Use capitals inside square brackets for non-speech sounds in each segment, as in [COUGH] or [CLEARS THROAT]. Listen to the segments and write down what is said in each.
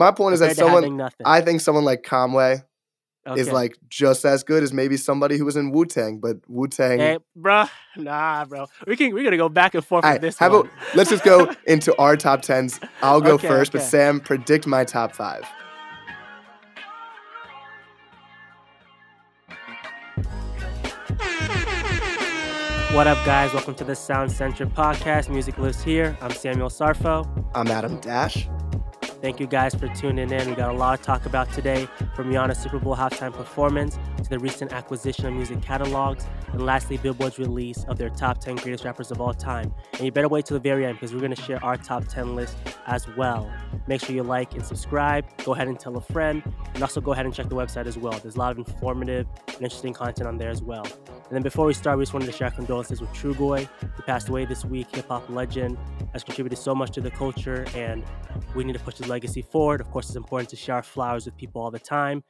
My point is that compared to having someone. I think someone like Conway is like just as good as maybe somebody who was in Wu Tang, but Wu Tang. Hey, bro, nah, bro. We can we're gonna go back and forth right, this how about [LAUGHS] let's just go [LAUGHS] into our top tens. I'll go Okay, first, but. Sam, predict my top five. What up, guys? Welcome to the Sound Centric Podcast. Music lives here. I'm Samuel Sarfo. I'm Adam Dash. Thank you guys for tuning in. We got a lot to talk about today, from Rihanna's Super Bowl halftime performance to the recent acquisition of music catalogs, and lastly, Billboard's release of their top 10 greatest rappers of all time. And you better wait till the very end because we're going to share our top 10 list as well. Make sure you like and subscribe. Go ahead and tell a friend, and also go ahead and check the website as well. There's a lot of informative and interesting content on there as well. And then before we start, we just wanted to share our condolences with Trugoy, He passed away this week, hip hop legend, has contributed so much to the culture, and we need to push his legacy forward. Of course, it's important to share our flowers with people all the time.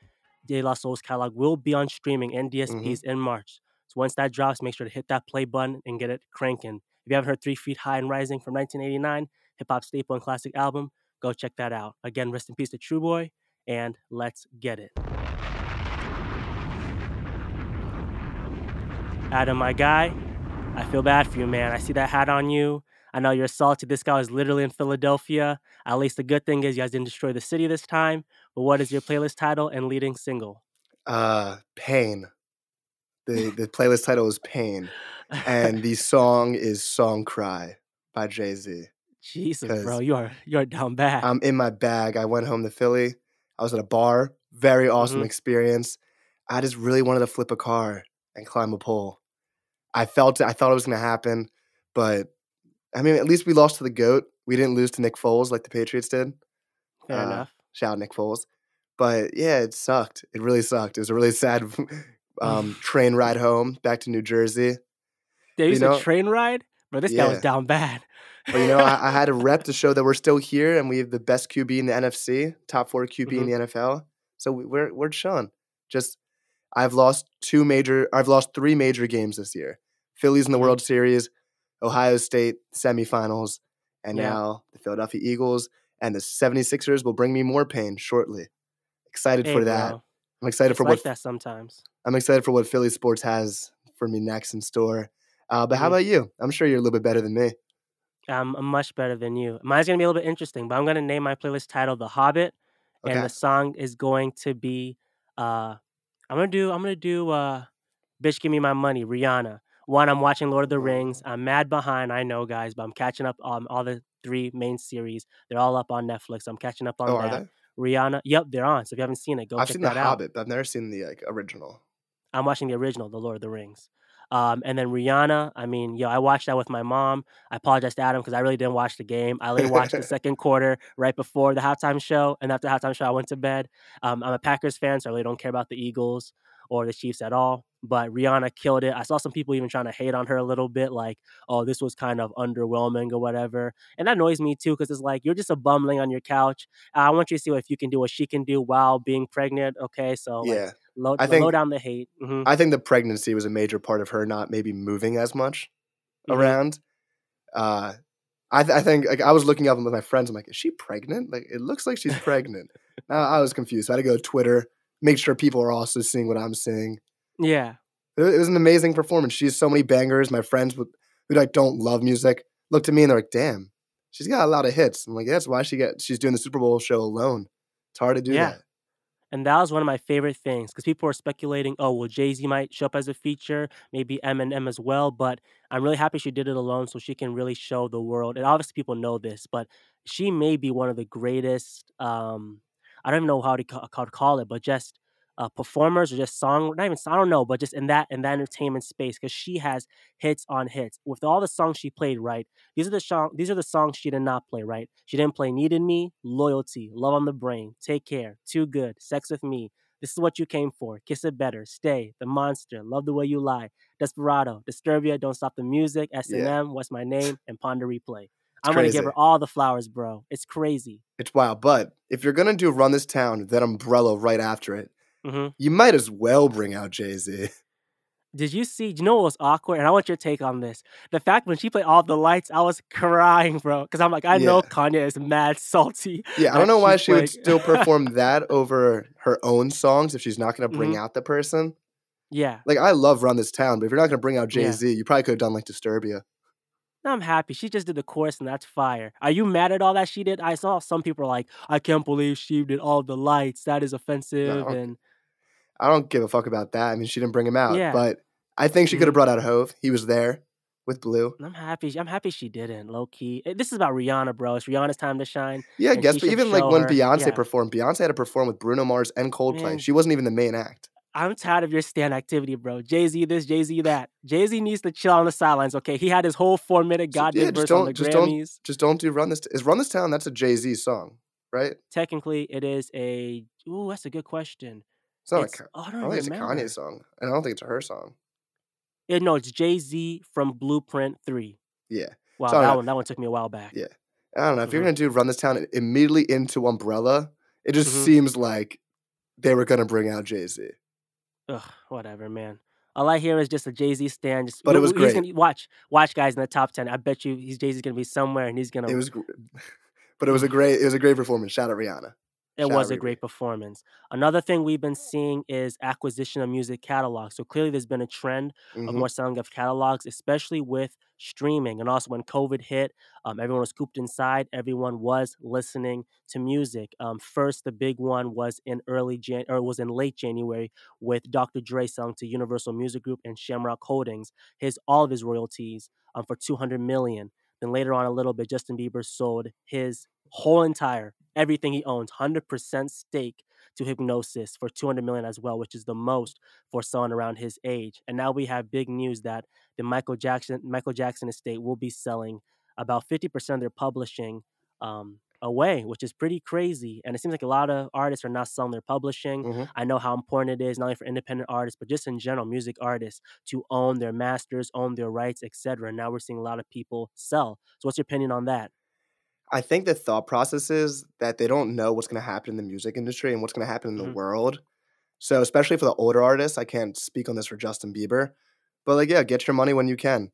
De La Soul's catalog will be on streaming and DSPs mm-hmm. in March. So once that drops, make sure to hit that play button and get it cranking. If you haven't heard Three Feet High and Rising from 1989, hip hop staple and classic album, go check that out. Again, rest in peace to Trugoy, and let's get it. Adam, my guy, I feel bad for you, man. I see that hat on you. I know you're salty. This guy was literally in Philadelphia. At least the good thing is you guys didn't destroy the city this time. But what is your playlist title and leading single? Uh, Pain. The [LAUGHS] the playlist title is Pain, and the [LAUGHS] song is Song Cry by Jay Z. Jesus, bro, you are you are down bad. I'm in my bag. I went home to Philly. I was at a bar. Very awesome Mhm. experience. I just really wanted to flip a car and climb a pole. I felt it. I thought it was going to happen, but I mean, at least we lost to the goat. We didn't lose to Nick Foles like the Patriots did. Fair uh, enough. Shout out Nick Foles. But yeah, it sucked. It really sucked. It was a really sad [LAUGHS] um, [LAUGHS] train ride home back to New Jersey. They you know- a train ride, bro. This guy was down bad. But you know, I, I had a [LAUGHS] rep to show that we're still here and we have the best QB in the NFC, top four QB in the NFL. So we- we're we're chilling. Just I've lost two major. I've lost three major games this year. Phillies in the Mhm. World Series, Ohio State semifinals, and Yeah. now the Philadelphia Eagles and the 76ers will bring me more pain shortly. Excited Hey, for that. bro. I'm excited It's for like what that sometimes. I'm excited for what Philly sports has for me next in store. Uh, but how Mhm. about you? I'm sure you're a little bit better than me. I'm, I'm much better than you. Mine's gonna be a little bit interesting, but I'm gonna name my playlist title "The Hobbit," and the song is going to be uh, I'm gonna do I'm gonna do uh, "Bitch Give Me My Money" Rihanna. One, I'm watching Lord of the Rings. I'm mad behind, I know, guys, but I'm catching up on all the three main series. They're all up on Netflix. I'm catching up on Oh, are that. they? Rihanna, yep, they're on. So if you haven't seen it, go check out. I've check seen The that out. Hobbit, but I've never seen the like original. I'm watching the original, The Lord of the Rings. Um, and then Rihanna, I mean, yo, I watched that with my mom. I apologize to Adam because I really didn't watch the game. I only watched the [LAUGHS] second quarter right before the halftime show. And after the halftime show, I went to bed. Um, I'm a Packers fan, so I really don't care about the Eagles or the Chiefs at all. But Rihanna killed it. I saw some people even trying to hate on her a little bit, like, oh, this was kind of underwhelming or whatever. And that annoys me too, because it's like, you're just a bum laying on your couch. I want you to see if you can do what she can do while being pregnant. Okay. So, like, yeah, low, I low think- down the hate. hmm I think the pregnancy was a major part of her not maybe moving as much Mhm. around. Uh, I, th- I think like I was looking up with my friends. I'm like, is she pregnant? Like, it looks like she's pregnant. uh, I was confused. So I had to go to Twitter, make sure people are also seeing what I'm seeing. Yeah. It, it was an amazing performance. She has so many bangers. My friends would, who like don't love music looked at me and they're like, damn, she's got a lot of hits. I'm like, that's why she get she's doing the Super Bowl show alone. It's hard to do Yeah. that. And that was one of my favorite things because people were speculating, oh, well, Jay Z might show up as a feature, maybe Eminem as well. But I'm really happy she did it alone so she can really show the world. And obviously, people know this, but she may be one of the greatest. Um, I don't even know how to, call it, but just uh, performers or just song, not even I don't know, but just in that in that entertainment space because she has hits on hits with all the songs she played. Right, these are the song, these are the songs she did not play. Right, she didn't play "Needed Me," "Loyalty," "Love on the Brain," "Take Care," "Too Good," "Sex with Me." This is what you came for. Kiss it better. Stay. The monster. Love the way you lie. Desperado. Disturbia. Don't stop the music. S and M. What's my name? And Pon de Replay. I'm gonna give her all the flowers, bro. It's crazy. It's wild. But if you're gonna do Run This Town, that umbrella right after it, hmm you might as well bring out Jay Z. Did you see? Do you know what was awkward? And I want your take on this. The fact when she played all the lights, I was crying, bro. Because I'm like, I know Yeah. Kanye is mad salty. Yeah, I don't know why she would still [LAUGHS] perform that over her own songs if she's not going to bring Mhm. out the person. Yeah, Like I love Run This Town, but if you're not going to bring out Jay Z, you probably could have done like Disturbia. No, I'm happy. She just did the chorus, and that's fire. Are you mad at all that she did? I saw some people like, I can't believe she did all the lights. That is offensive. don't and I don't give a fuck about that. I mean, she didn't bring him out, Yeah. but I think she could have brought out Hove. He was there with Blue. I'm happy. I'm happy she didn't. Low key. Eh, This is about Rihanna, bro. It's Rihanna's time to shine. Yeah, I guess, but even like when her- Beyonce yeah. performed, Beyonce had to perform with Bruno Mars and Coldplay. Man. She wasn't even the main act. I'm tired of your stan activity, bro. Jay Z this, Jay Z that. Jay Z needs to chill on the sidelines. Okay, he had his whole four minute goddamn yeah, just verse on the don't- don't- Grammys. Just don't do Run This. Is Run This Town? That's a Jay Z song, right? Technically, it is a. Ooh, that's a good question. It's not. It's- a, Ka- oh, I I don't don't think it's a. Kanye song, and I don't think it's a her song. Eh, no, it's Jay Z from Blueprint Three. Yeah, Wow, So that one that one took me a while back. Yeah. I don't know. If you're Mhm. gonna do Run This Town immediately into Umbrella, it just Mhm. seems like they were gonna bring out Jay Z. Ugh, whatever, man. All I hear is just a Jay Z stan. Just, But it was great. Gonna, watch, watch, guys in the top ten. I bet you he's Jay Z's gonna be somewhere, and he's gonna. It was, [LAUGHS] but it was a great. It was a great performance. Shout out Rihanna. It Shout was a great performance. Another thing we've been seeing is acquisition of music catalogs. So clearly, there's been a trend of Mhm. more selling of catalogs, especially with streaming. And also, when COVID hit, um, everyone was cooped inside. Everyone was listening to music. Um, first, the big one was in early Jan or was in late January with Dr. Dre selling to Universal Music Group and Shamrock Holdings his all of his royalties um, for 200 million. Then later on, a little bit, Justin Bieber sold his whole entire everything he owns, 100% stake to Hipgnosis for 200 million as well, which is the most for someone around his age. And now we have big news that the Michael Jackson Michael Jackson estate will be selling about 50% of their publishing um, away, which is pretty crazy. And it seems like a lot of artists are not selling their publishing. Mhm. I know how important it is not only for independent artists, but just in general, music artists to own their masters, own their rights, etc. And now we're seeing a lot of people sell. So what's your opinion on that? I think the thought process is that they don't know what's going to happen in the music industry and what's going to happen in the Mhm. world. So, especially for the older artists, I can't speak on this for Justin Bieber, but like, yeah, get your money when you can.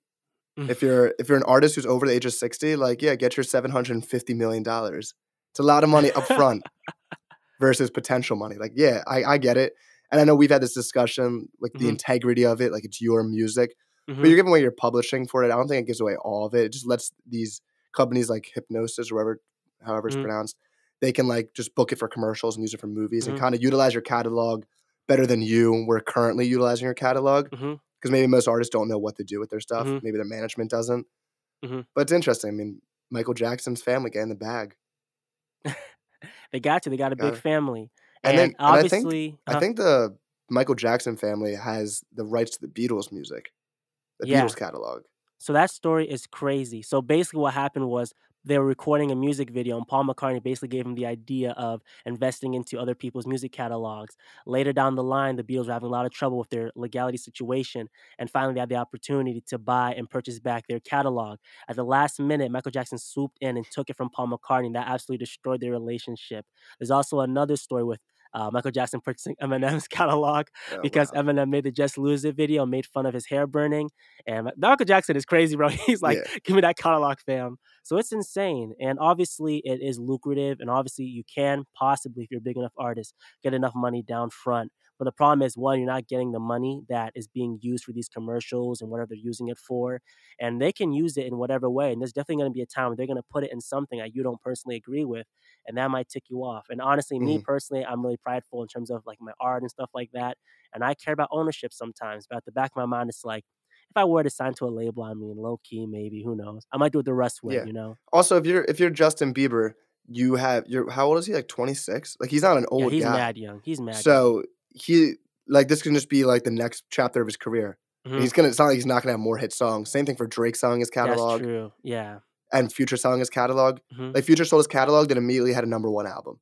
Mm. if you're if you're an artist who's over the age of sixty, like, yeah, get your seven hundred and fifty million dollars. It's a lot of money up front [LAUGHS] versus potential money. Like, yeah, I, I get it, and I know we've had this discussion, like the Mhm. integrity of it, like it's your music, but you're giving away your publishing for it. I don't think it gives away all of it. It just lets these companies like Hipgnosis or whatever, however it's Mhm. pronounced, they can like just book it for commercials and use it for movies Mhm. and kind of utilize your catalog better than you were currently utilizing your catalog. Because maybe most artists don't know what to do with their stuff. Mhm. Maybe their management doesn't. Mhm. But it's interesting. I mean, Michael Jackson's family got in the bag. [LAUGHS] They got you. They got a big it. family. And And, then- and I think- obviously, I uh, think the Michael Jackson family has the rights to the Beatles music, the Yeah. Beatles catalog. So that story is crazy. So basically, what happened was they were recording a music video, and Paul McCartney basically gave him the idea of investing into other people's music catalogs. Later down the line, the Beatles were having a lot of trouble with their legality situation, and finally, they had the opportunity to buy and purchase back their catalog. At the last minute, Michael Jackson swooped in and took it from Paul McCartney. That absolutely destroyed their relationship. There's also another story with uh, Michael Jackson purchasing Eminem's [LAUGHS] catalog Oh, because wow. Eminem made the Just Lose It video, made fun of his hair burning. And Michael Jackson is crazy, bro. [LAUGHS] He's like, Yeah. give me that catalog, fam. So it's insane. And obviously, it is lucrative. And obviously, you can possibly, if you're a big enough artist, get enough money down front. But the problem is, one, you're not getting the money that is being used for these commercials and whatever they're using it for. And they can use it in whatever way. And there's definitely going to be a time where they're going to put it in something that you don't personally agree with. And that might tick you off. And honestly, me Mhm. personally, I'm really prideful in terms of like my art and stuff like that. And I care about ownership sometimes. But at the back of my mind, it's like, if I were to sign to a label, I mean, low key, maybe, who knows? I might do it the Russ way, Yeah. you know? Also, if you're if you're Justin Bieber, you have you're how old is he? Like 26? Like he's not an old. yeah, he's guy. mad young. He's mad young. He like this can just be like the next chapter of his career. Mhm. He's gonna. It's not like he's not gonna have more hit songs. Same thing for Drake selling his catalog That's true. Yeah. and Future selling his catalog. Mhm. Like Future sold his catalog, then immediately had a number one album.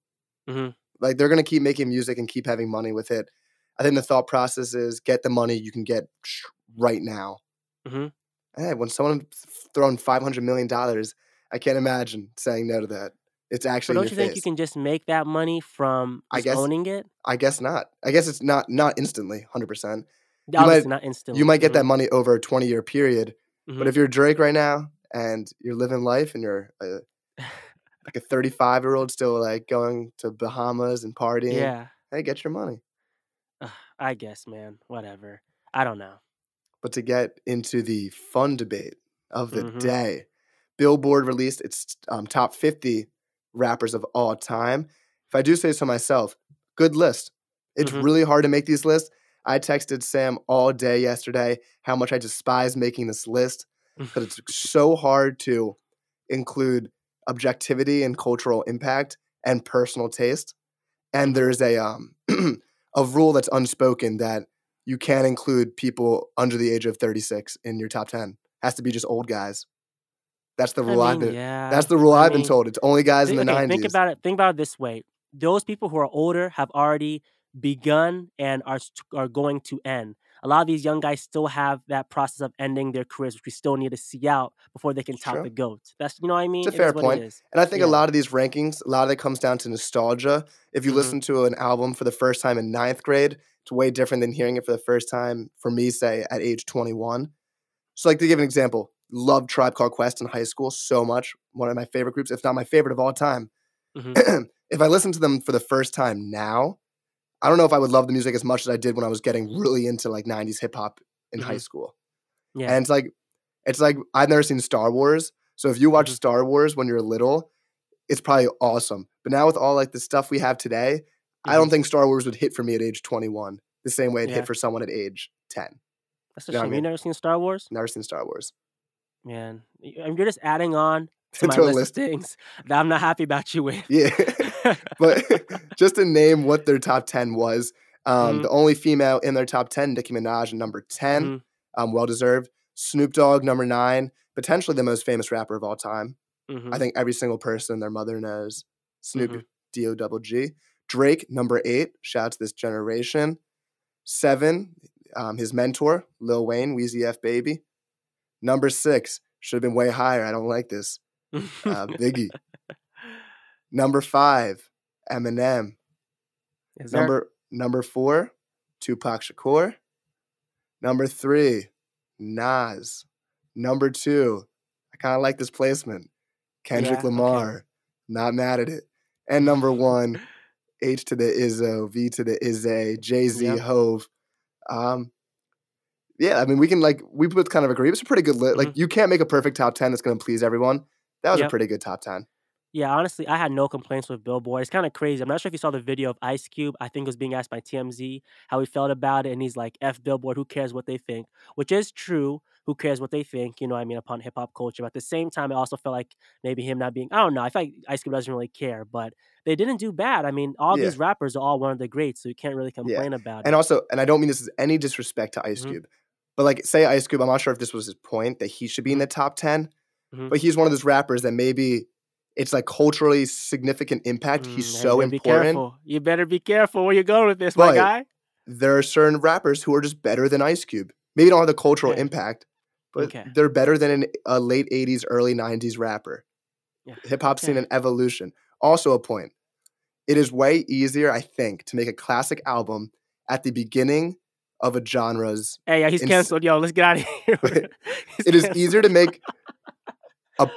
Mhm. Like they're gonna keep making music and keep having money with it. I think the thought process is get the money you can get right now. Mhm. Hey, when someone throwing five hundred million dollars, I can't imagine saying no to that. It's But actually don't in you think you can just make that money from I guess- owning it? I guess not. I guess it's not not instantly, hundred percent. You Obviously, might not instantly. you might get that Mhm, money over a 20 year period. mhm. But if you're Drake right now and you're living life and you're a, [LAUGHS] like a 35 year old still like going to Bahamas and partying, yeah, hey, get your money. Ugh, I guess, man. Whatever. I don't know. But to get into the fun debate of the Mhm. day, Billboard released its um, top 50 rappers of all time. If I do say so myself, good list. It's Mhm. really hard to make these lists. I texted Sam all day yesterday how much I despise making this list because it's so hard to include objectivity and cultural impact and personal taste. And there's a um [CLEARS THROAT] a rule that's unspoken that you can't include people under the age of 36 in your top 10. Has to be just old guys. That's the I rule I've been yeah. that's the rule I I've been told. It's only guys in the okay, 90s. think about it. Think about it this way: those people who are older have already begun and are are going to end. A lot of these young guys still have that process of ending their careers, which we still need to see out before they can top the goats. That's you know what I mean. It's a fair point. And I think a lot of these rankings, a lot of it comes down to nostalgia. If you Mhm. listen to an album for the first time in ninth grade, it's way different than hearing it for the first time for me, say, at age 21. So, like to give an example, loved Tribe Called Quest in high school so much. One of my favorite groups, if not my favorite of all time. Mhm. [CLEARS THROAT] if I listen to them for the first time now, I don't know if I would love the music as much as I did when I was getting really into like 90s hip hop in high Mhm. school. Yeah. And it's like it's like I've never seen Star Wars. So if you watch Mhm. Star Wars when you're little, it's probably awesome. But now with all like the stuff we have today, I don't Mhm. think Star Wars would hit for me at age 21 the same way it Yeah. hit for someone at age 10. That's a you know what I mean? You never seen Star Wars, Never seen Star Wars. Man. You're just adding on [LAUGHS] to my To list, list. of things that I'm not happy about you with. Yeah. [LAUGHS] but [LAUGHS] just to name what their top 10 was, um, Mhm. the only female in their top 10, Nicki Minaj, number 10. Mhm, Um, well deserved. Snoop Dogg, number nine, potentially the most famous rapper of all time. I mhm, think every single person, their mother knows Snoop Mhm. D O double G. Drake, number eight. Shout out to this generation. Seven, um, his mentor, Lil Wayne, Weezy F Baby. Number six, should have been way higher. I don't like this. Uh, Biggie. [LAUGHS] Number five, Eminem. Is there- Number number four, Tupac Shakur. Number three, Nas. Number two, I kind of like this placement. Kendrick Yeah, okay. Lamar. Not mad at it. And number one, [LAUGHS] H to the Izzo, V to the Izzy, Jay Z, Yep. Hove. Um, yeah, I mean, we can like we both kind of agree. It's a pretty good list. Like, you can't make a perfect top ten that's going to please everyone. That was a Mm-hmm. Pretty good top ten. Yeah, honestly, I had no complaints with Billboard. It's kind of crazy. I'm not sure if you saw the video of Ice Cube. I think it was being asked by TMZ how he felt about it, and he's like, "F Billboard, who cares what they think?" Which is true. Who cares what they think? You know, what I mean, upon hip hop culture. But at the same time, I also felt like maybe him not being. I don't know. I feel like Ice Cube doesn't really care, but they didn't do bad. I mean, all Yeah. these rappers are all one of the greats, so you can't really complain about And it. And also, and I don't mean this as any disrespect to Ice Mhm. Cube, but like, say Ice Cube, I'm not sure if this was his point that he should be in the top 10, Mhm. but he's one of those rappers that maybe it's like culturally significant impact. Mm, He's so you Be important. careful. You better be careful where you're going with this, my guy. There are certain rappers who are just better than Ice Cube. Maybe don't have the cultural Okay. impact, but Okay. they're better than an, a late 80s, early 90s rapper. Yeah. Hip hop seen Okay. an evolution. Also, a point. It is way easier, I think, to make a classic album at the beginning of a genre's Hey, yeah, he's ins- canceled. Yo, let's get out of [LAUGHS] here. [LAUGHS] It is easier to make [LAUGHS] a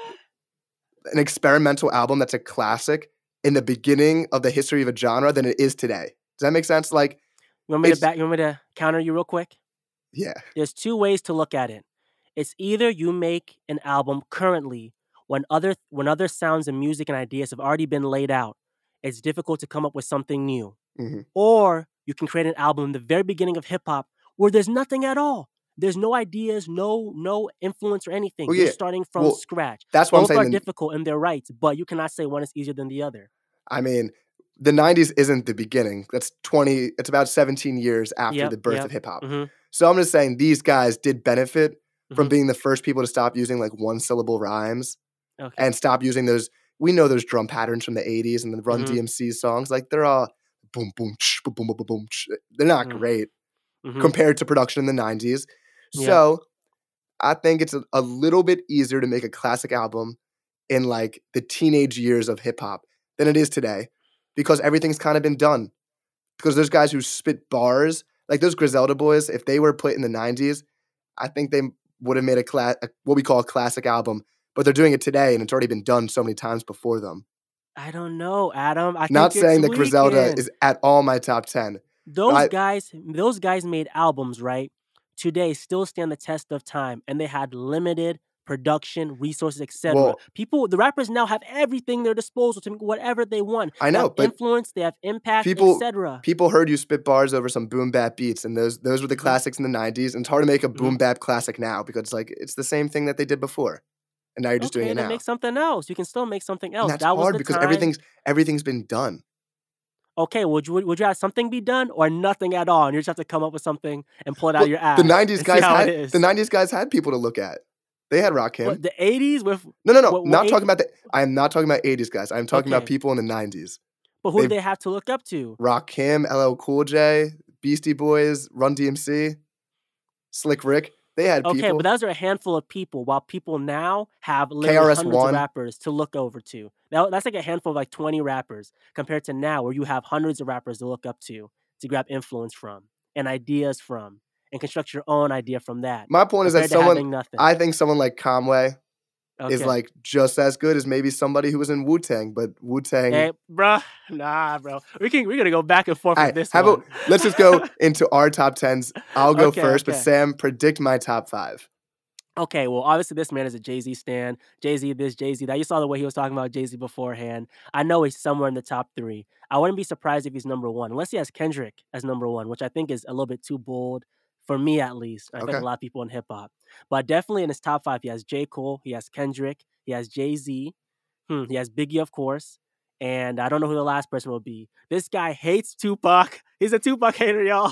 an experimental album that's a classic in the beginning of the history of a genre than it is today. Does that make sense? Like, You want me to back? You want me to counter you real quick? yeah, There's two ways to look at it. It's either you make an album currently when other when other sounds and music and ideas have already been laid out. It's difficult to come up with something new. Mhm. Or you can create an album in the very beginning of hip hop where there's nothing at all. There's no ideas, no no influence or anything. You're yeah. starting from Well, scratch. that's what Both I'm are saying. The- difficult in their rights, but you cannot say one is easier than the other. I mean, the 90s isn't the beginning. That's 20, it's about 17 years after Yep, the birth yep. of hip hop. Mhm, So I'm just saying these guys did benefit from mhm. being the first people to stop using like one syllable rhymes Okay. and stop using those. We know those drum patterns from the 80s and the Run Mhm. DMC songs. Like they're all boom, boom, ch, boom, boom, boom, boom. ch. They're not Mm. great. Mhm. compared to production in the 90s. Yeah. So I think it's a, a little bit easier to make a classic album in like the teenage years of hip hop than it is today because everything's kind of been done. Because there's guys who spit bars Like those Griselda boys, if they were put in the '90s, I think they would have made a, cla- a what we call a classic album. But they're doing it today, and it's already been done so many times before them. I don't know, Adam. I Not saying that Griselda is at all my top ten. those I- guys. Those guys made albums, right? Today still stand the test of time, and they had limited production resources, etc. Well- People, the rappers now have everything at their disposal to make whatever they want. I They know, have but influence, they have impact, people- etc. people heard you spit bars over some boom bap beats, and those those were the classics in the '90s. And it's hard to make a Mhm. boom bap classic now because it's like it's the same thing that they did before, and now you're just okay, doing it now. make something else. You can still make something else. And that's that hard because time. everything's everything's been done. Okay, would you would you have something be done or nothing at all, and you just have to come up with something and pull it out Well, of your ass? the '90s guys had the '90s guys had people to look at. They had Rakim. What, the '80s with, no, no, no. what- what not 80s talking about the. I am not talking about '80s guys. I'm talking about people in the '90s. but who They- they have to look up to? Rakim, LL Cool J, Beastie Boys, Run DMC, Slick Rick. They had Okay, people. but those are a handful of people, while people now have literally hundreds of rappers to look over to. Now that's like a handful of like 20 rappers compared to now where you have hundreds of rappers to look up to to grab influence from and ideas from and construct your own idea from that. My point is that someone. nothing. I think someone like Conway is like just as good as maybe somebody who was in Wu Tang, but Wu Tang. Hey, bruh, nah, bro. We can we're gonna go back and forth Alright, with this how one. about let's just go [LAUGHS] into our top tens. I'll go Okay, first, but. Sam, predict my top five. Okay, well, obviously this man is a Jay Z stan. Jay Z this, Jay Z that. You saw the way he was talking about Jay Z beforehand. I know he's somewhere in the top three. I wouldn't be surprised if he's number one, unless he has Kendrick as number one, which I think is a little bit too bold for me at least. I think a lot of people in hip hop, but definitely in his top five, he has J Cole, he has Kendrick, he has Jay Z, hmm, he has Biggie, of course. And I don't know who the last person will be. This guy hates Tupac. He's a Tupac hater, y'all.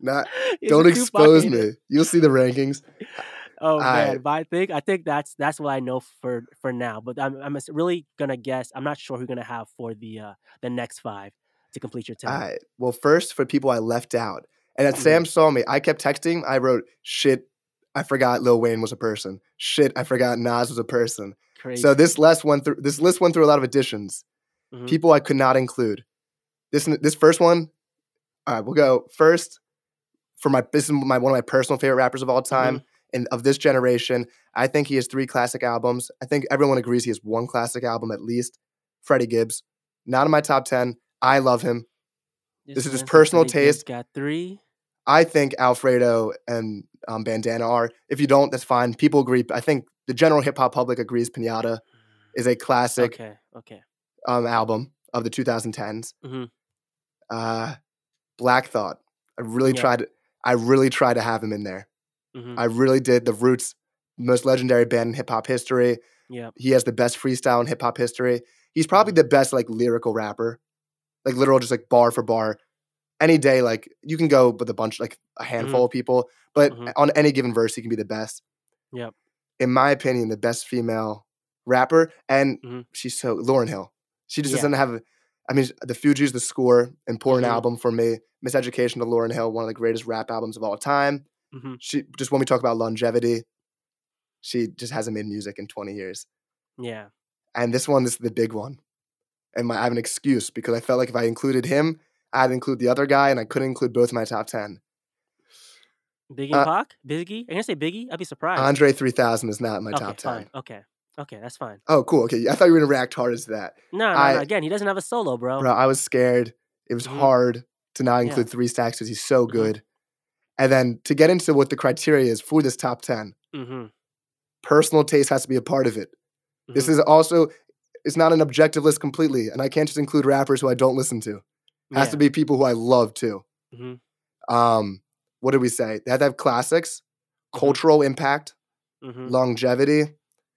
Not, [LAUGHS] He's don't expose hater. me. You'll see the rankings. Oh I- man, but I think I think that's that's what I know for for now. But I'm I'm really gonna guess. I'm not sure who you're gonna have for the uh the next five to complete your ten. All right. Well, first for people I left out, and that Mhm. Sam saw me, I kept texting. I wrote, "Shit, I forgot Lil Wayne was a person. Shit, I forgot Nas was a person." Crazy. So this list went through. This list went through a lot of additions. Mhm. People I could not include. This this first one. All right, we'll go first for my. This is my one of my personal favorite rappers of all time. And of this generation, I think he has three classic albums. I think everyone agrees he has one classic album at least. Freddie Gibbs, not in my top ten. I love him. This is just personal taste. Got three. I think Alfredo and um, Bandana are. If you don't, that's fine. People agree. I think the general hip hop public agrees Pinata is a classic Okay. Okay. um, album of the 2010s. Mhm. Uh, Black Thought. I really Yeah. tried. I really tried to have him in there. hmm I really did. The Roots, most legendary band in hip hop history. Yep. He has the best freestyle in hip hop history. He's probably Mm-hmm. the best like lyrical rapper, like literal, just like bar for bar. Any day, like you can go with a bunch, like a handful of people, but Mhm. on any given verse, he can be the best. Yep. In my opinion, the best female rapper, and Mhm. she's so Lauryn Hill. She just Yeah. doesn't have. I mean, the Fugees, the score, important Mhm. album for me. Miseducation to Lauryn Hill, one of the greatest rap albums of all time. hmm She just when we talk about longevity, she just hasn't made music in 20 years. Yeah. And this one, this is the big one. And my, I have an excuse because I felt like if I included him, I'd include the other guy, and I couldn't include both in my top 10. Biggie Uh, Pac. Biggie. I'm gonna say Biggie. I'd be surprised. Andre 3000 is not in my okay. top 10. Fine. Okay. Okay. That's fine. Oh, cool. Okay. I thought you were to react hard as that. No, no, I- no. Again, he doesn't have a solo, bro. Bro, I was scared. It was Mhm. hard to not Yeah. include three stacks because he's so Mhm. good. And then to get into what the criteria is for this top 10, Mm-hmm. personal taste has to be a part of it. This Mhm. is also, it's not an objective list completely. And I can't just include rappers who I don't listen to. It has to be people who I love too. Mhm. Um, what did we say? They have to have classics, Mhm. cultural impact, Mm-hmm. longevity.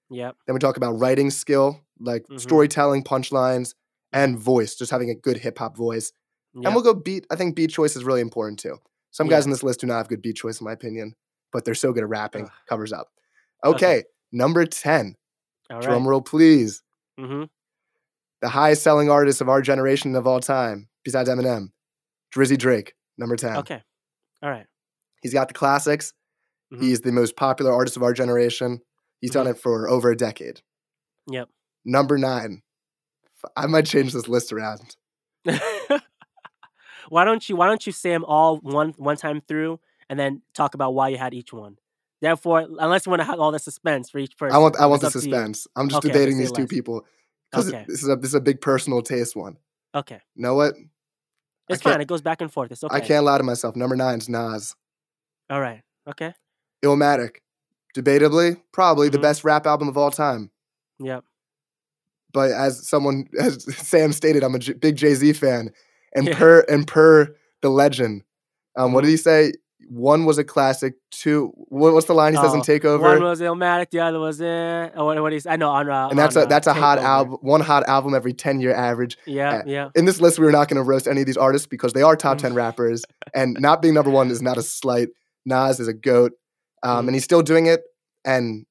Yep. Then we talk about writing skill, like Mhm. storytelling, punchlines, and voice, just having a good hip hop voice. Yep. And we'll go beat. I think beat choice is really important too. Some Yeah. guys on this list do not have good beat choice, in my opinion, but they're so good at rapping, Ugh. covers up. Okay. [LAUGHS] Okay, number 10. All Drum right. roll, please. Mm-hmm. The highest selling artist of our generation of all time, besides Eminem, Drizzy Drake, number 10. Okay. All right. He's got the classics. Mhm. He's the most popular artist of our generation. He's done Mhm. it for over a decade. Yep. Number nine. I might change this list around. [LAUGHS] why don't you why don't you say them all one one time through and then talk about why you had each one? Therefore, unless you want to have all the suspense for each person, I want I want the up to you. suspense. I'm just Okay, debating these two less. people because Okay. this is a this is a big personal taste one. Okay, You know what? it's fine. It goes back and forth. It's okay. I can't lie to myself. Number nine's Nas. All right. Okay. Illmatic. Debatably, probably the Mhm. best rap album of all time. Yep. But as someone, [LAUGHS] as Sam stated, I'm a J- big Jay Z fan, and Yeah. [LAUGHS] per and per the legend, um, what Mhm. did he say? One was a classic. Two, what, what's the line he says in Oh, Takeover? One was Illmatic. The other was oh, What? What is? I know on. Uh, and that's a uh, that's a hot album. One hot album every ten year average. Yeah. uh, Yeah. In this list, we were not going to roast any of these artists because they are top Mm. ten rappers, [LAUGHS] and not being number one is not a slight. Nas is a goat, um, Mhm. and he's still doing it, and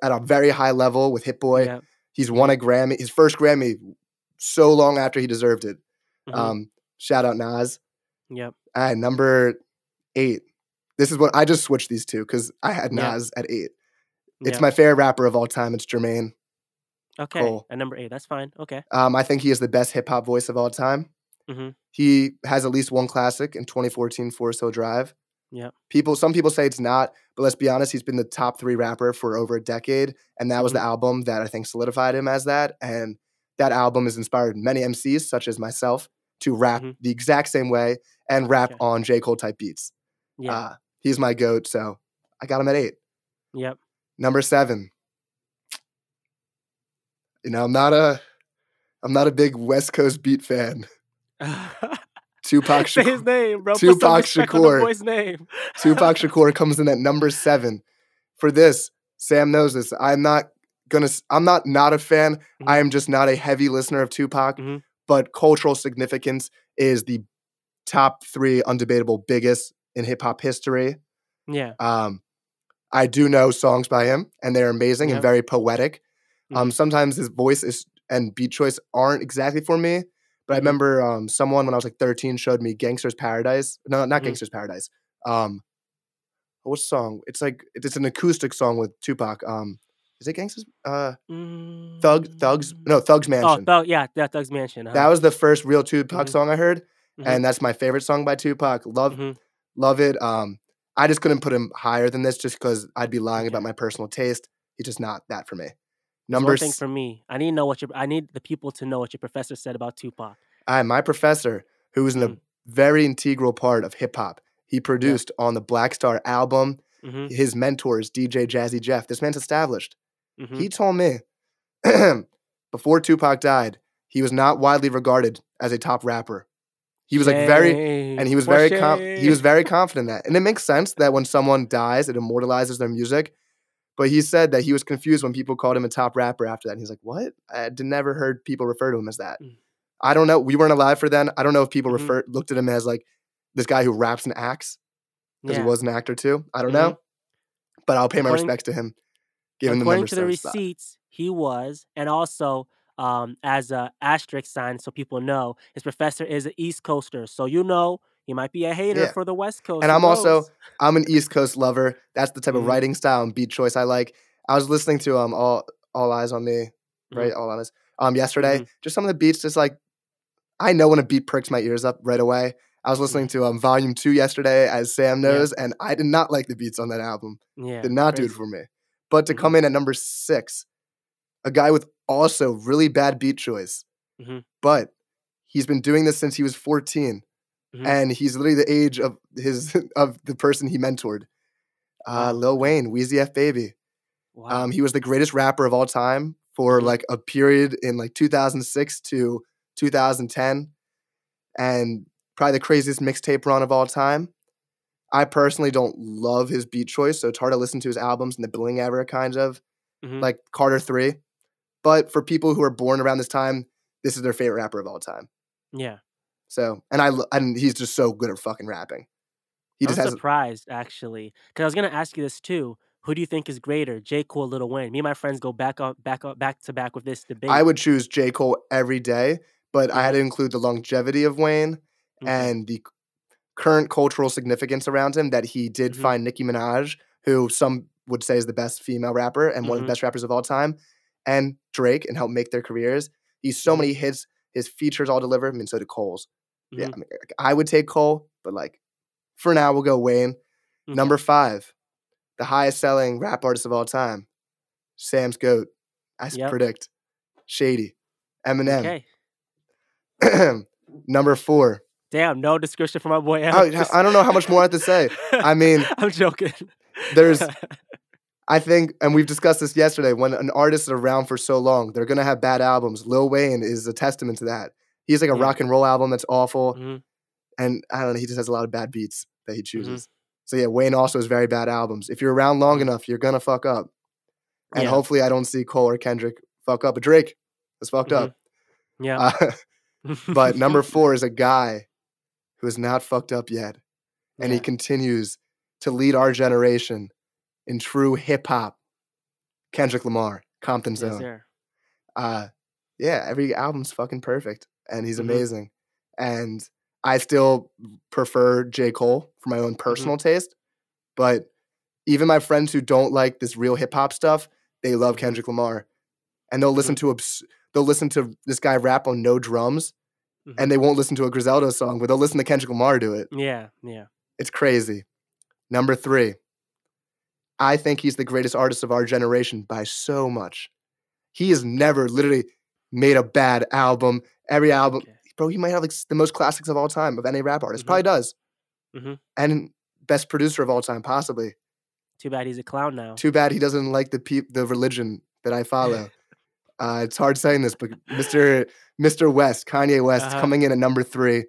at a very high level with Hit Boy. Yeah. He's won a Grammy, his first Grammy, so long after he deserved it. mhm, Um, shout out Nas. Yep. And number eight. This is what I just switched these two because I had Yeah. Nas at eight. It's yep. my favorite rapper of all time. It's Jermaine. Okay. Cole. At number eight. That's fine. Okay. Um, I think he is the best hip hop voice of all time. hmm He has at least one classic in 2014 Forest Hill Drive. Yeah. People, some people say it's not, but let's be honest, he's been the top three rapper for over a decade, and that was the Mhm. album that I think solidified him as that. And that album has inspired many MCs, such as myself, to rap Mhm. the exact same way and rap Okay. on J Cole type beats. Yeah. Uh, he's my goat, so I got him at eight. yep. Number seven. You know, I'm not a, I'm not a big West Coast beat fan. [LAUGHS] Tupac Say his name, bro. Tupac respect on the Shakur. boy's name. Tupac [LAUGHS] Shakur comes in at number seven. For this, Sam knows this. I'm not gonna. I'm not not a fan. I Mhm. am just not a heavy listener of Tupac. Mhm. But cultural significance is the top three undebatable biggest in hip hop history. Yeah. Um, I do know songs by him, and they're amazing and very poetic. Um, Mhm. sometimes his voice is and beat choice aren't exactly for me. But I Mhm. remember um, someone when I was like 13 showed me "Gangster's Paradise." No, not Mhm. "Gangster's Paradise." Um, what song? It's like it's an acoustic song with Tupac. Um, is it "Gangster's"? Uh, Thug Thugs? Mm. No, Thugs Oh, Mansion. Thug, yeah, yeah, Thug's Mansion. that uh-huh. was the first real Tupac Mhm. song I heard, Mhm. and that's my favorite song by Tupac. Love, Mhm. Love it. Um, I just couldn't put him higher than this just because I'd be lying about my personal taste. He's just not that for me. Number one thing s- for me. I need to know what your. I need the people to know what your professor said about Tupac. I, my professor, who was in a Mhm. very integral part of hip hop, he produced on the Black Star album. hmm His mentor is DJ Jazzy Jeff. This man's established. hmm He told me [CLEARS THROAT] before Tupac died, he was not widely regarded as a top rapper. He was like very, and he was very, com- he was very confident in that, and it makes sense that when someone dies, it immortalizes their music. But he said that he was confused when people called him a top rapper after that. And he's like, "What? I had never heard people refer to him as that." Mm. I don't know. We weren't alive for then. I don't know if people Mhm. refer looked at him as like this guy who raps and acts because yeah. he was an actor too. I don't Mhm. know, but I'll pay my respects to him. Given the According number to the receipts, he was, and also um, as a asterisk sign, so people know his professor is an East Coaster. So you know he might be a hater Yeah. for the West Coast. And I'm also? I'm an East Coast lover. That's the type Mhm. of writing style and beat choice I like. I was listening to um all all eyes on me, right? All on us. Um yesterday, Mhm. just some of the beats just like I know when a beat pricks my ears up right away. I was listening to um volume 2 yesterday as Sam Mm-hmm. Yeah. knows and I did not like the beats on that album. yeah, Did not do it for me. But to Mhm. come in at number 6, a guy with also really bad beat choice. Mhm. But he's been doing this since he was 14 Mhm. and he's literally the age of his [LAUGHS] of the person he mentored. Uh, Lil. Wayne, Weezy F Baby. Wow. Um, he was the greatest rapper of all time for Mhm. like a period in like 2006 to 2010, and probably the craziest mixtape run of all time. I personally don't love his beat choice, so it's hard to listen to his albums in the Bling era, kind of Mhm. like Carter Three. But for people who are born around this time, this is their favorite rapper of all time. yeah. So, and I and he's just so good at fucking rapping. He I'm just has surprised actually, because I was gonna ask you this too. Who do you think is greater, J. Cole, or Lil Wayne? Me and my friends go back on, back on, back to back with this debate. I would choose J. Cole every day, but I had Mhm. to include the longevity of Wayne Okay. and the current cultural significance around him that he did Mhm. find Nicki Minaj, who some would say is the best female rapper and one of the best rappers of all time, and Drake and help make their careers. He's so many hits. His features all deliver. I mean, so did Cole's. Yeah, Mhm. I, mean, I would take Cole, but like for now we'll go Wayne. Okay. Number five, the highest selling rap artist of all time, Sam's Goat. I Yep. predict Shady, Eminem. Okay. [CLEARS THROAT] Number four. Damn, no description for my boy. I, I don't know how much more I have to say. [LAUGHS] I mean, I'm joking. there's- [LAUGHS] I think, and we've discussed this yesterday. When an artist is around for so long, they're gonna have bad albums. Lil Wayne is a testament to that. He's like a Yeah. rock and roll album that's awful, Mhm. and I don't know. He just has a lot of bad beats that he Mm-hmm. chooses. So yeah, Wayne also has very bad albums. If you're around long enough, you're gonna fuck up. And Yeah. hopefully, I don't see Cole or Kendrick fuck up. But Drake is fucked up. Yeah. Uh, [LAUGHS] but number [LAUGHS] four is a guy who is not fucked up yet, and he continues to lead our generation in true hip hop. Kendrick Lamar, Compton's Own. sir. uh, yeah, every album's fucking perfect, and he's Mhm. amazing. And I still prefer J. Cole for my own personal taste, but even my friends who don't like this real hip hop stuff, they love Mhm. Kendrick Lamar, and they'll listen to obs- they'll listen to this guy rap on no drums, Mhm. and they won't listen to a Griselda song, but they'll listen to Kendrick Lamar do it. Yeah. Yeah. It's crazy. Number three, I think he's the greatest artist of our generation by so much. He has never literally made a bad album. Every album, Okay. bro, he might have like the most classics of all time of any rap artist. Mhm. Probably does. Mhm. And best producer of all time, possibly. Too bad he's a clown now. Too bad he doesn't like the peop- the religion that I follow. [LAUGHS] uh, it's hard saying this, but Mr. Mr. West, Kanye West, Uh-huh. coming in at number three.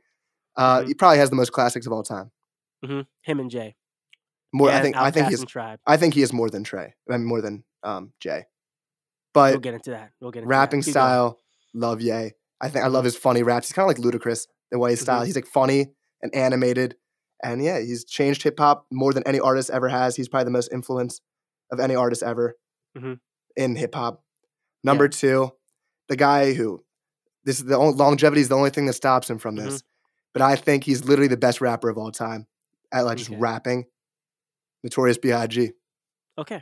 Uh, Mhm. He probably has the most classics of all time. hmm Him and Jay. More, I think. I think he's. Tribe. I think he is more than Trey. I mean, more than um, Jay. But we'll get into that. We'll get into rapping that. Style, love Ye. I think I love his funny raps. He's kind of like Ludacris the way his style. Mhm. He's like funny and animated, and yeah, he's changed hip hop more than any artist ever has. He's probably the most influence of any artist ever Mhm. in hip hop. Number two, the guy who this is the only, longevity is the only thing that stops him from Mm-hmm. this. But I think he's literally the best rapper of all time at like just rapping. Notorious B.I.G. Okay.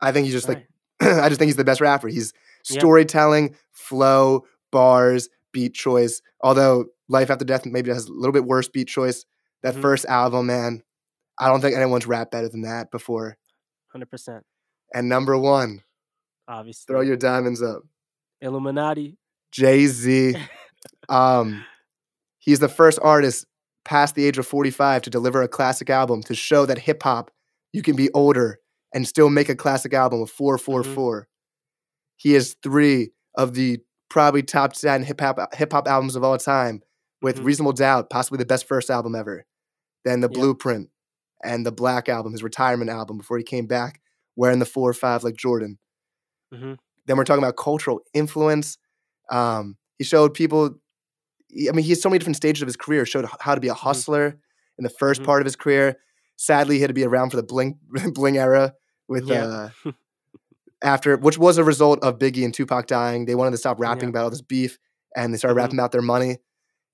I think he's just like Alright. [CLEARS THROAT] I just think he's the best rapper. He's Yeah. storytelling, flow, bars, beat choice. Although Life After Death maybe has a little bit worse beat choice. That Mhm. first album, man, I don't think anyone's rapped better than that before. Hundred percent. And number one, Obviously. throw your diamonds up. Illuminati. Jay Z. [LAUGHS] um, he's the first artist past the age of 45 to deliver a classic album to show that hip hop, you can be older and still make a classic album of 4:44. He has three of the probably top 10 hip hop hip hop albums of all time, with Mhm. Reasonable Doubt, possibly the best first album ever. Then the. Blueprint and the Black album, his retirement album before he came back wearing the four or five like Jordan. hmm Then we're talking about cultural influence. Um, he showed people. I mean, he has so many different stages of his career. Showed how to be a hustler in the 1st Mhm. part of his career. Sadly, he had to be around for the bling [LAUGHS] bling era with Yeah. uh, [LAUGHS] after, which was a result of Biggie and Tupac dying. They wanted to stop rapping Yeah. about all this beef, and they started Mhm. rapping about their money.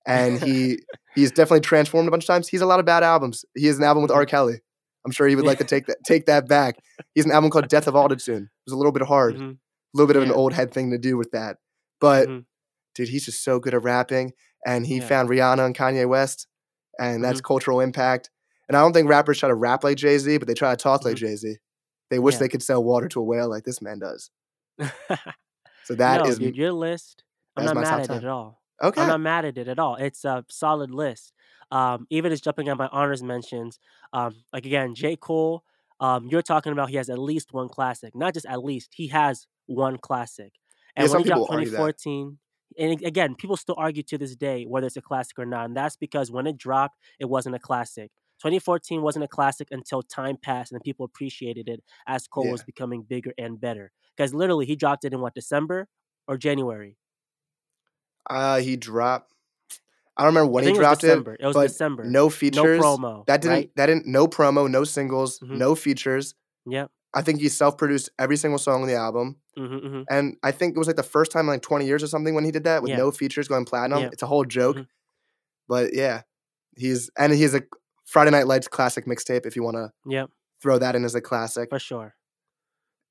And he [LAUGHS] he's definitely transformed a bunch of times. He's a lot of bad albums. He has an album with. R. Kelly. I'm sure he would like to take that take that back. He has an album called Death of Autotune. It was a little bit hard Mhm. a little bit of an old head thing to do with that. But Mhm. dude, he's just so good at rapping, and he Yeah. found Rihanna and Kanye West, and that's Mm-hmm. cultural impact. And I don't think rappers try to rap like Jay Z, but they try to talk like Mhm. Jay Z. They wish Yeah. they could sell water to a whale like this man does. [LAUGHS] So that no, is dude, your list. I'm not mad at 10. it at all. okay. I'm not mad at it at all. It's a solid list. Um, even just jumping on my honors mentions, um, like again, J. Cole, um, you're talking about he has at least one classic. Not just at least, he has one classic. And Yeah, when some he dropped people argue that. 2014, and again, people still argue to this day whether it's a classic or not. And that's because when it dropped, it wasn't a classic. 2014 wasn't a classic until time passed and people appreciated it as Cole Yeah. was becoming bigger and better. Because literally, he dropped it in what, December or January? Uh, he dropped. I don't remember when he think it was dropped it, December. It was December. no features. No promo. That didn't. Right? That didn't. No promo. No singles. Mhm. No features. Yep. I think he self-produced every single song on the album. hmm hmm And I think it was like the first time in like 20 years or something when he did that with Yeah. no features going platinum. Yeah. It's a whole joke. Mhm. But yeah, he's and he's a Friday Night Lights classic mixtape if you want to Yep. throw that in as a classic. For sure.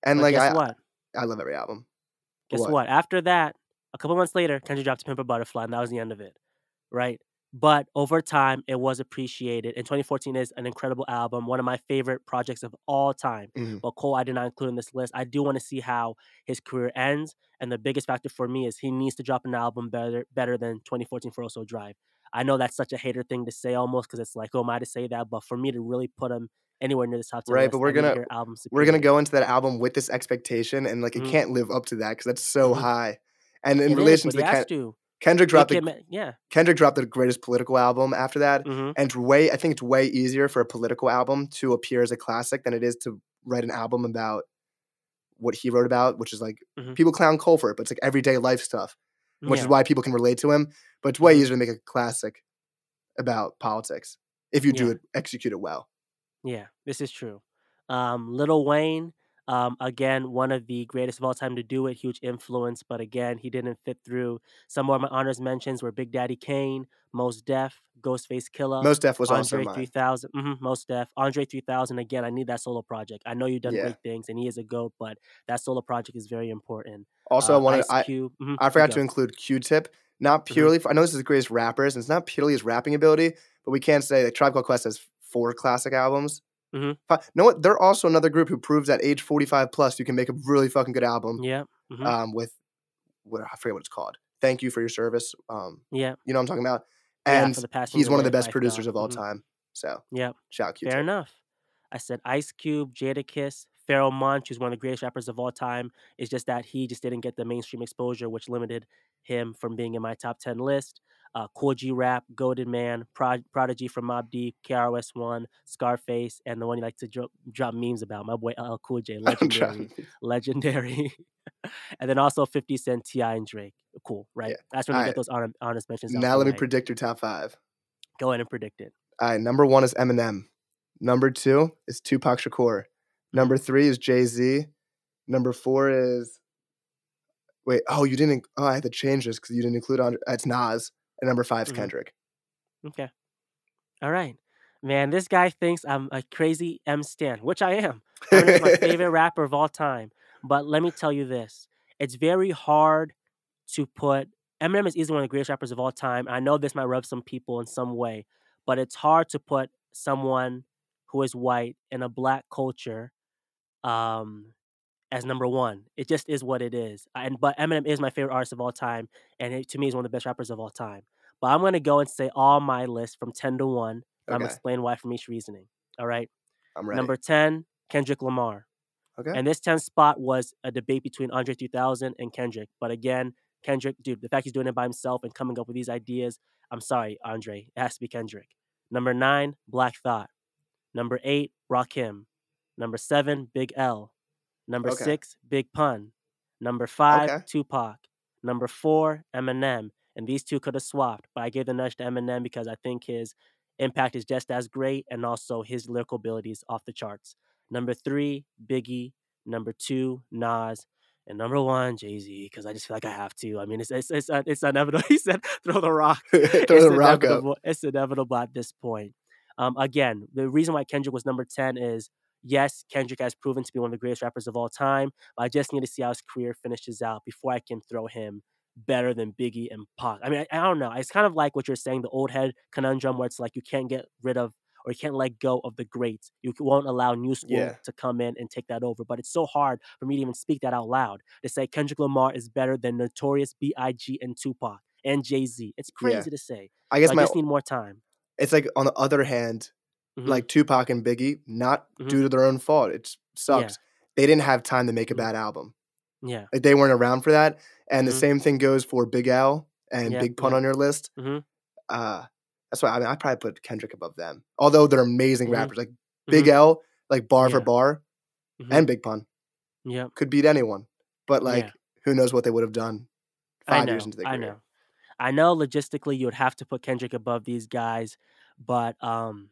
And But like guess I, what? I love every album. Guess what? what? After that, a couple months later, Kendrick dropped Pimp a Butterfly, and that was the end of it. Right? but over time it was appreciated. And 2014 is an incredible album, one of my favorite projects of all time. Mhm. But Cole, I did not include in this list. I do want to see how his career ends, and the biggest factor for me is he needs to drop an album better better than 2014 Forest Hills Drive. I know that's such a hater thing to say almost because it's like, oh, am I to say that? But for me to really put him anywhere near the top 10 Right, list, but we're I need to gonna album we're gonna go into that album with this expectation, and like it Mhm. can't live up to that because that's so Mhm. high. And in It is, relation but to the Ken- to. Kendrick dropped the yeah. Kendrick dropped the greatest political album after that, hmm and way I think it's way easier for a political album to appear as a classic than it is to write an album about what he wrote about, which is like Mhm. people clown Cole for it, but it's like everyday life stuff, which yeah. is why people can relate to him. But it's way easier to make a classic about politics if you do Yeah. it execute it well. Yeah, this is true. Um, Lil Wayne, um, again, one of the greatest of all time to do it, huge influence, but again, he didn't fit through. Some more of my honors mentions were Big Daddy Kane, Mos Def, Ghostface Killah, Mos Def was also Andre mine. 3000, mm Mos Def, Andre 3000. Again, I need that solo project. I know you've done Yeah. great things, and he is a goat, but that solo project is very important. Also, I Uh, wanted I mhm, I forgot to include Q-Tip, not Mhm. purely for I know this is the greatest rappers, and it's not purely his rapping ability, but we can't say that Tribe Called Quest has four classic albums. Mhm. Fi- know what? They're also another group who proves at age 45 plus you can make a really fucking good album. Yeah, mhm, Um, with what I forget what it's called. Thank you for your service. Um, yeah, you know what I'm talking about. yeah. And the he's one of the best producers of all mhm, time. So yeah, shout out Fair Q-Tip. enough. I said Ice Cube, Jadakiss, Pharoah Monch, who's one of the greatest rappers of all time. It's just that he just didn't get the mainstream exposure, which limited him from being in my top 10 list. Uh, Kool G Rap, Golden Man, Prod- Prodigy from Mobb Deep, KRS-One, Scarface, and the one you like to dro- drop memes about, my boy LL Cool J, [LAUGHS] legendary, [LAUGHS] legendary. [LAUGHS] and then also 50 Cent, T.I. and Drake. Cool, right? Yeah. That's when you Alright. get those honor- honest mentions Now let me predict your top five. Go ahead and predict it. All right, number one is Eminem. Number two is Tupac Shakur. Number three is Jay Z. Number four is wait. Oh, you didn't. Oh, I had to change this because you didn't include on. It's Nas. And number five is Mhm. Kendrick. Okay. All right. Man, this guy thinks I'm a crazy M Stan, which I am. Eminem's my favorite [LAUGHS] rapper of all time. But let me tell you this. It's very hard to put Eminem is easily one of the greatest rappers of all time. I know this might rub some people in some way, but it's hard to put someone who is white in a black culture um as number one. It just is what it is. And but Eminem is my favorite artist of all time, and it, to me is one of the best rappers of all time. But I'm gonna go and say all my list from ten to one. I'm gonna explain why from each reasoning. All right. I'm ready. Number ten, Kendrick Lamar. okay. And this 10th spot was a debate between Andre 3000 and Kendrick. But again, Kendrick, dude, the fact he's doing it by himself and coming up with these ideas, I'm sorry, Andre. It has to be Kendrick. Number nine, Black Thought. Number eight, Rakim. Number seven, Big L. Number Okay. six, Big Pun. Number five, Okay. Tupac. Number four, Eminem. And these two could have swapped, but I gave the nudge to Eminem because I think his impact is just as great and also his lyrical abilities off the charts. Number three, Biggie. Number two, Nas. And number one, Jay Z, because I just feel like I have to. I mean, it's it's it's, uh, it's inevitable. [LAUGHS] He said, "Throw the rock." [LAUGHS] Throw it's the rock up. inevitable. It's inevitable at this point. Um, again, the reason why Kendrick was number ten is yes, Kendrick has proven to be one of the greatest rappers of all time. But I just need to see how his career finishes out before I can throw him better than Biggie and Pac. I mean, I, I don't know. It's kind of like what you're saying, the old head conundrum, where it's like you can't get rid of or you can't let go of the greats. You won't allow new school Yeah. to come in and take that over. But it's so hard for me to even speak that out loud to say Kendrick Lamar is better than Notorious B.I.G. and Tupac and Jay Z. It's Yeah. crazy to say. I guess So I just need more time. it's like on the other hand, Mhm. like Tupac and Biggie, not Mhm. due to their own fault. It sucks. They didn't have time to make a Mhm. bad album. yeah, Like they weren't around for that. And the Mhm. same thing goes for Big L and Yep, Big Pun yep. on your list. Mhm. Uh, that's why I mean I probably put Kendrick above them. Although they're amazing rappers. Like Big L, like bar for Yeah. bar, and Big Pun Yeah. could beat anyone. But like, Yeah. who knows what they would have done five know. years into their I know. I know logistically you would have to put Kendrick above these guys, but um,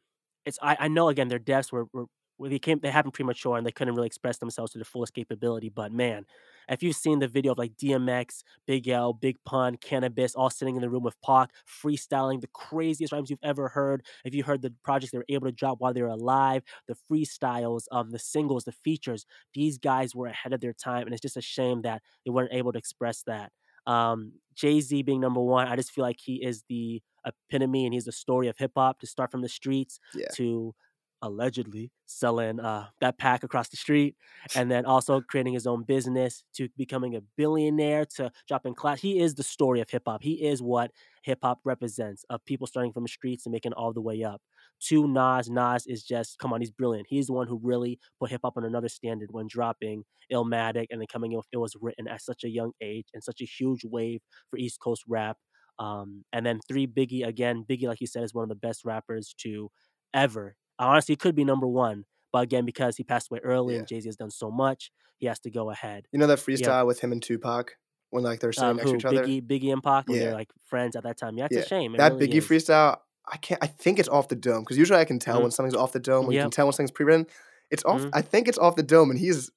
it's I, I know again their deaths were, were they came they happened premature and they couldn't really express themselves to their fullest capability. But man, if you've seen the video of like DMX, Big L, Big Pun, Canibus, all sitting in the room with Pac, freestyling the craziest rhymes you've ever heard. If you heard the projects they were able to drop while they were alive, the freestyles, um, the singles, the features, these guys were ahead of their time, and it's just a shame that they weren't able to express that. Um, Jay Z being number one, I just feel like he is the epitome and he's the story of hip hop to start from the streets Yeah. to allegedly selling uh, that pack across the street [LAUGHS] and then also creating his own business to becoming a billionaire to dropping class. He is the story of hip hop. He is what hip hop represents of people starting from the streets and making all the way up. To Nas, Nas is just come on, he's brilliant. He's the one who really put hip hop on another standard when dropping Illmatic and then coming in with It Was Written at such a young age and such a huge wave for East Coast rap. Um, and then three Biggie again. Biggie, like you said, is one of the best rappers to ever. Honestly, could be number one, but again, because he passed away early Yeah. and Jay Z has done so much, he has to go ahead. You know that freestyle with him and Tupac when like they're sitting Um, next who to each other. Biggie, Biggie and Pac, when Yeah. they're like friends at that time. Yeah, it's Yeah. a shame. It that really Biggie is. freestyle, I can't. I think it's off the dome because usually I can tell Mhm. when something's off the dome. When you can tell when something's pre-written. It's off. Mhm. I think it's off the dome, and he's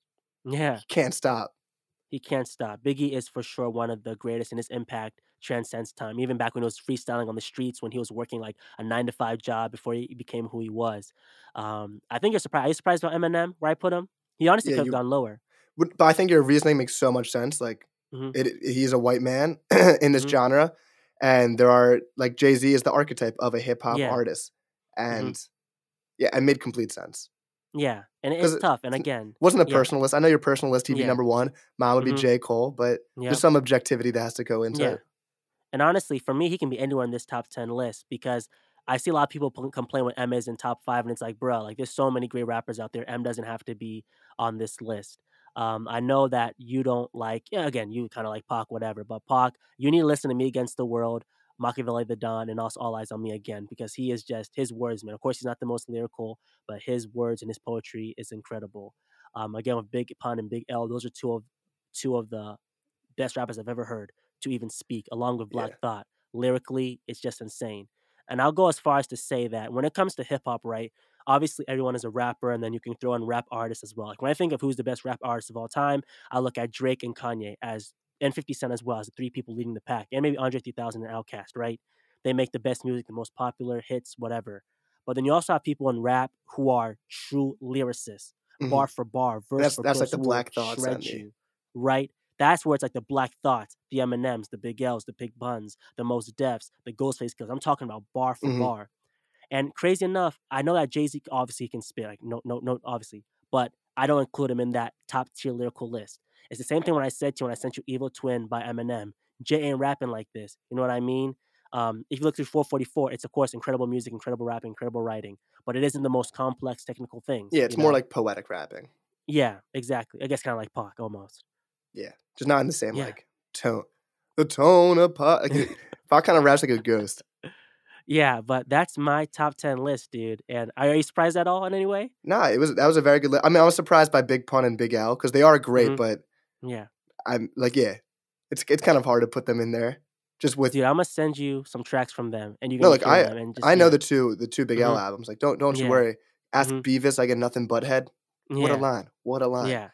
Yeah, he can't stop. He can't stop. Biggie is for sure one of the greatest, and his impact transcends time. Even back when he was freestyling on the streets, when he was working like a nine to five job before he became who he was. Um, I think you're surprised. Are you surprised about Eminem? Where I put him? He honestly Yeah, could have gone lower. But I think your reasoning makes so much sense. Like Mhm. it, he's a white man [CLEARS THROAT] in this Mhm. genre, and there are like Jay Z is the archetype of a hip hop Yeah. artist, and yeah, it made complete sense. Yeah, and it's it- tough. And again, Wasn't a Yeah. personal list. I know your personal list. He'd be Yeah. number one. Mine would be Mhm. J Cole, but yeah, there's some objectivity that has to go into yeah. it. And honestly, for me, he can be anywhere in this top 10 list because I see a lot of people pl- complain when M is in top five, and it's like, bro, like there's so many great rappers out there. M doesn't have to be on this list. Um, I know that you don't like, yeah, again, you kind of like Pac, whatever, but Pac, you need to listen to Me Against the World, Makaveli the Don, and also All Eyez on Me again because he is just his words, man. Of course, he's not the most lyrical, but his words and his poetry is incredible. Um, again, with Big Pun and Big L, those are two of two of the best rappers I've ever heard to even speak, along with Black Yeah. Thought. Lyrically, it's just insane. And I'll go as far as to say that when it comes to hip hop, right? Obviously, everyone is a rapper, and then you can throw in rap artists as well. Like when I think of who's the best rap artist of all time, I look at Drake and Kanye as and 50 Cent as well as the three people leading the pack, and maybe Andre 3000 and Outkast, right? They make the best music, the most popular hits, whatever. But then you also have people in rap who are true lyricists, Mhm. bar for bar, verse That's- for that's like verse, the Black Thoughts you, right? That's where it's like the Black Thoughts, the Eminems, the Big L's, the Big Puns, the Mos Defs, the Ghostface Kills. I'm talking about bar for Mhm. bar. And crazy enough, I know that Jay Z obviously can spit, like no, no, no, obviously, but I don't include him in that top tier lyrical list. It's the same thing when I said to you when I sent you Evil Twin by Eminem. Jay ain't rapping like this. You know what I mean? Um, if you look through 4:44, it's of course incredible music, incredible rapping, incredible writing, but it isn't the most complex technical thing. Yeah, it's more know? like poetic rapping. yeah, exactly. I guess kind of like Pac almost. Yeah, just not in the same Yeah. like tone. The tone of pop. Like, [LAUGHS] Pac kind of raps like a ghost. Yeah, but that's my top 10 list, dude. And are you surprised at all in any way? Nah, it was that was a very good. Li- I mean, I was surprised by Big Pun and Big L because they are great, Mhm. but Yeah. I'm like, yeah, it's it's kind of hard to put them in there. Just with Dude, I'm gonna send you some tracks from them and you can no, like I them and just I know yeah. the two the two Big L Mhm. albums. Like, don't don't you worry. Ask Mhm. Beavis, I get nothing but head. What a line! What a line! Yeah.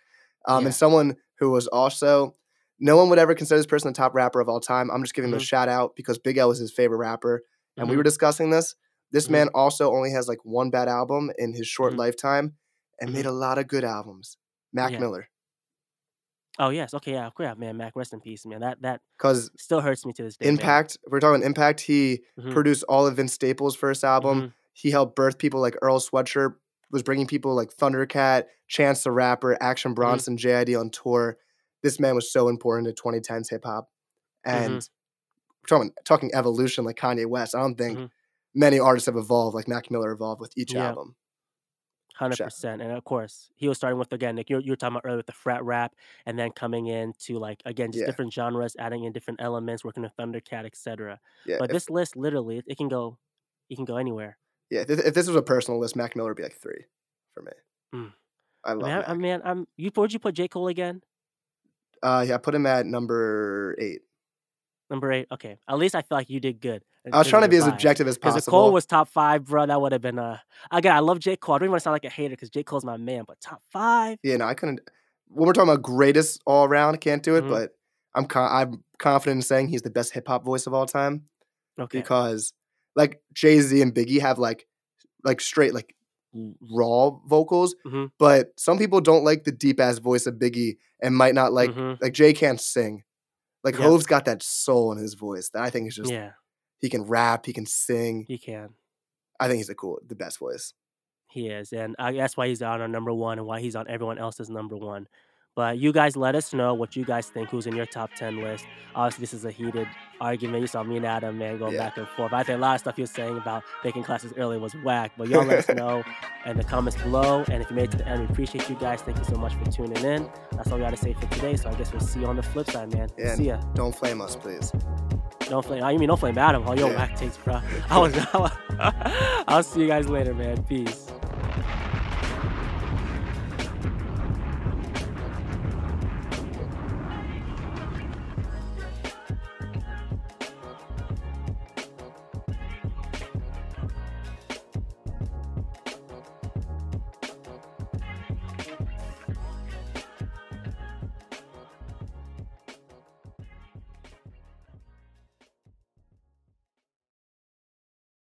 Um, yeah. and someone who was also no one would ever consider this person the top rapper of all time. I'm just giving him a Mhm. shout out because Big L was his favorite rapper, and we Mhm. were discussing this. This Mhm. man also only has like one bad album in his short lifetime, and made a lot of good albums. Mac Yeah. Miller, Oh yes, okay, yeah, yeah, man, Mac, rest in peace, man. That that because still hurts me to this day. Impact. If we're talking Impact, he Mhm. produced all of Vince Staples' first album. Mhm. He helped birth people like Earl Sweatshirt, was bringing people like Thundercat, Chance the Rapper, Action Mm-hmm. Bronson, JID on tour. This man was so important to 2010s hip hop. And Mm-hmm. talking, talking evolution like Kanye West. I don't think Mhm. many artists have evolved like Mac Miller evolved with each Yeah. album. Hundred percent, and of course, he was starting with again, like you you were talking about earlier with the frat rap, and then coming into like again just Yeah. different genres, adding in different elements, working with Thundercat, etc. Yeah, But if, this list, literally, it, can go, it can go anywhere. yeah. If, if this was a personal list, Mac Miller would be like three for me. Mm. I love mean, I, mean, I'm you. Where'd you put J Cole again? uh, yeah, I put him at number eight. Number eight. Okay, at least I feel like you did good. In I was trying to be as vibe. objective as Because possible. if Cole was top five, bro, that would have been uh again. I love J Cole. I don't even want to sound like a hater because J Cole's my man, but top five. Yeah, no, I couldn't. When we're talking about greatest all around, I can't do it, Mhm. but I'm con- I'm confident in saying he's the best hip hop voice of all time Okay. because like Jay Z and Biggie have like like straight like raw vocals, Mhm. but some people don't like the deep ass voice of Biggie and might not like Mhm. like Jay can't sing. Like Yep. Hove's got that soul in his voice that I think is just yeah. He can rap. He can sing. He can. I think he's the cool, the best voice. He is, and I, that's why he's on our number one, and why he's on everyone else's number one. But you guys let us know what you guys think. Who's in your top ten list? Obviously, this is a heated argument. You saw me and Adam, man, going Yeah. back and forth. I think a lot of stuff he was saying about taking classes early was whack. But y'all let us [LAUGHS] know in the comments below. And if you made it to the end, we appreciate you guys. Thank you so much for tuning in. That's all we got to say for today. So I guess we'll see you on the flip side, man. Yeah. See ya. Don't flame us, please. Don't flame. I mean, don't flame Adam. All your Yeah. whack takes, bro. [LAUGHS] [LAUGHS] I was. I'll see you guys later, man. Peace.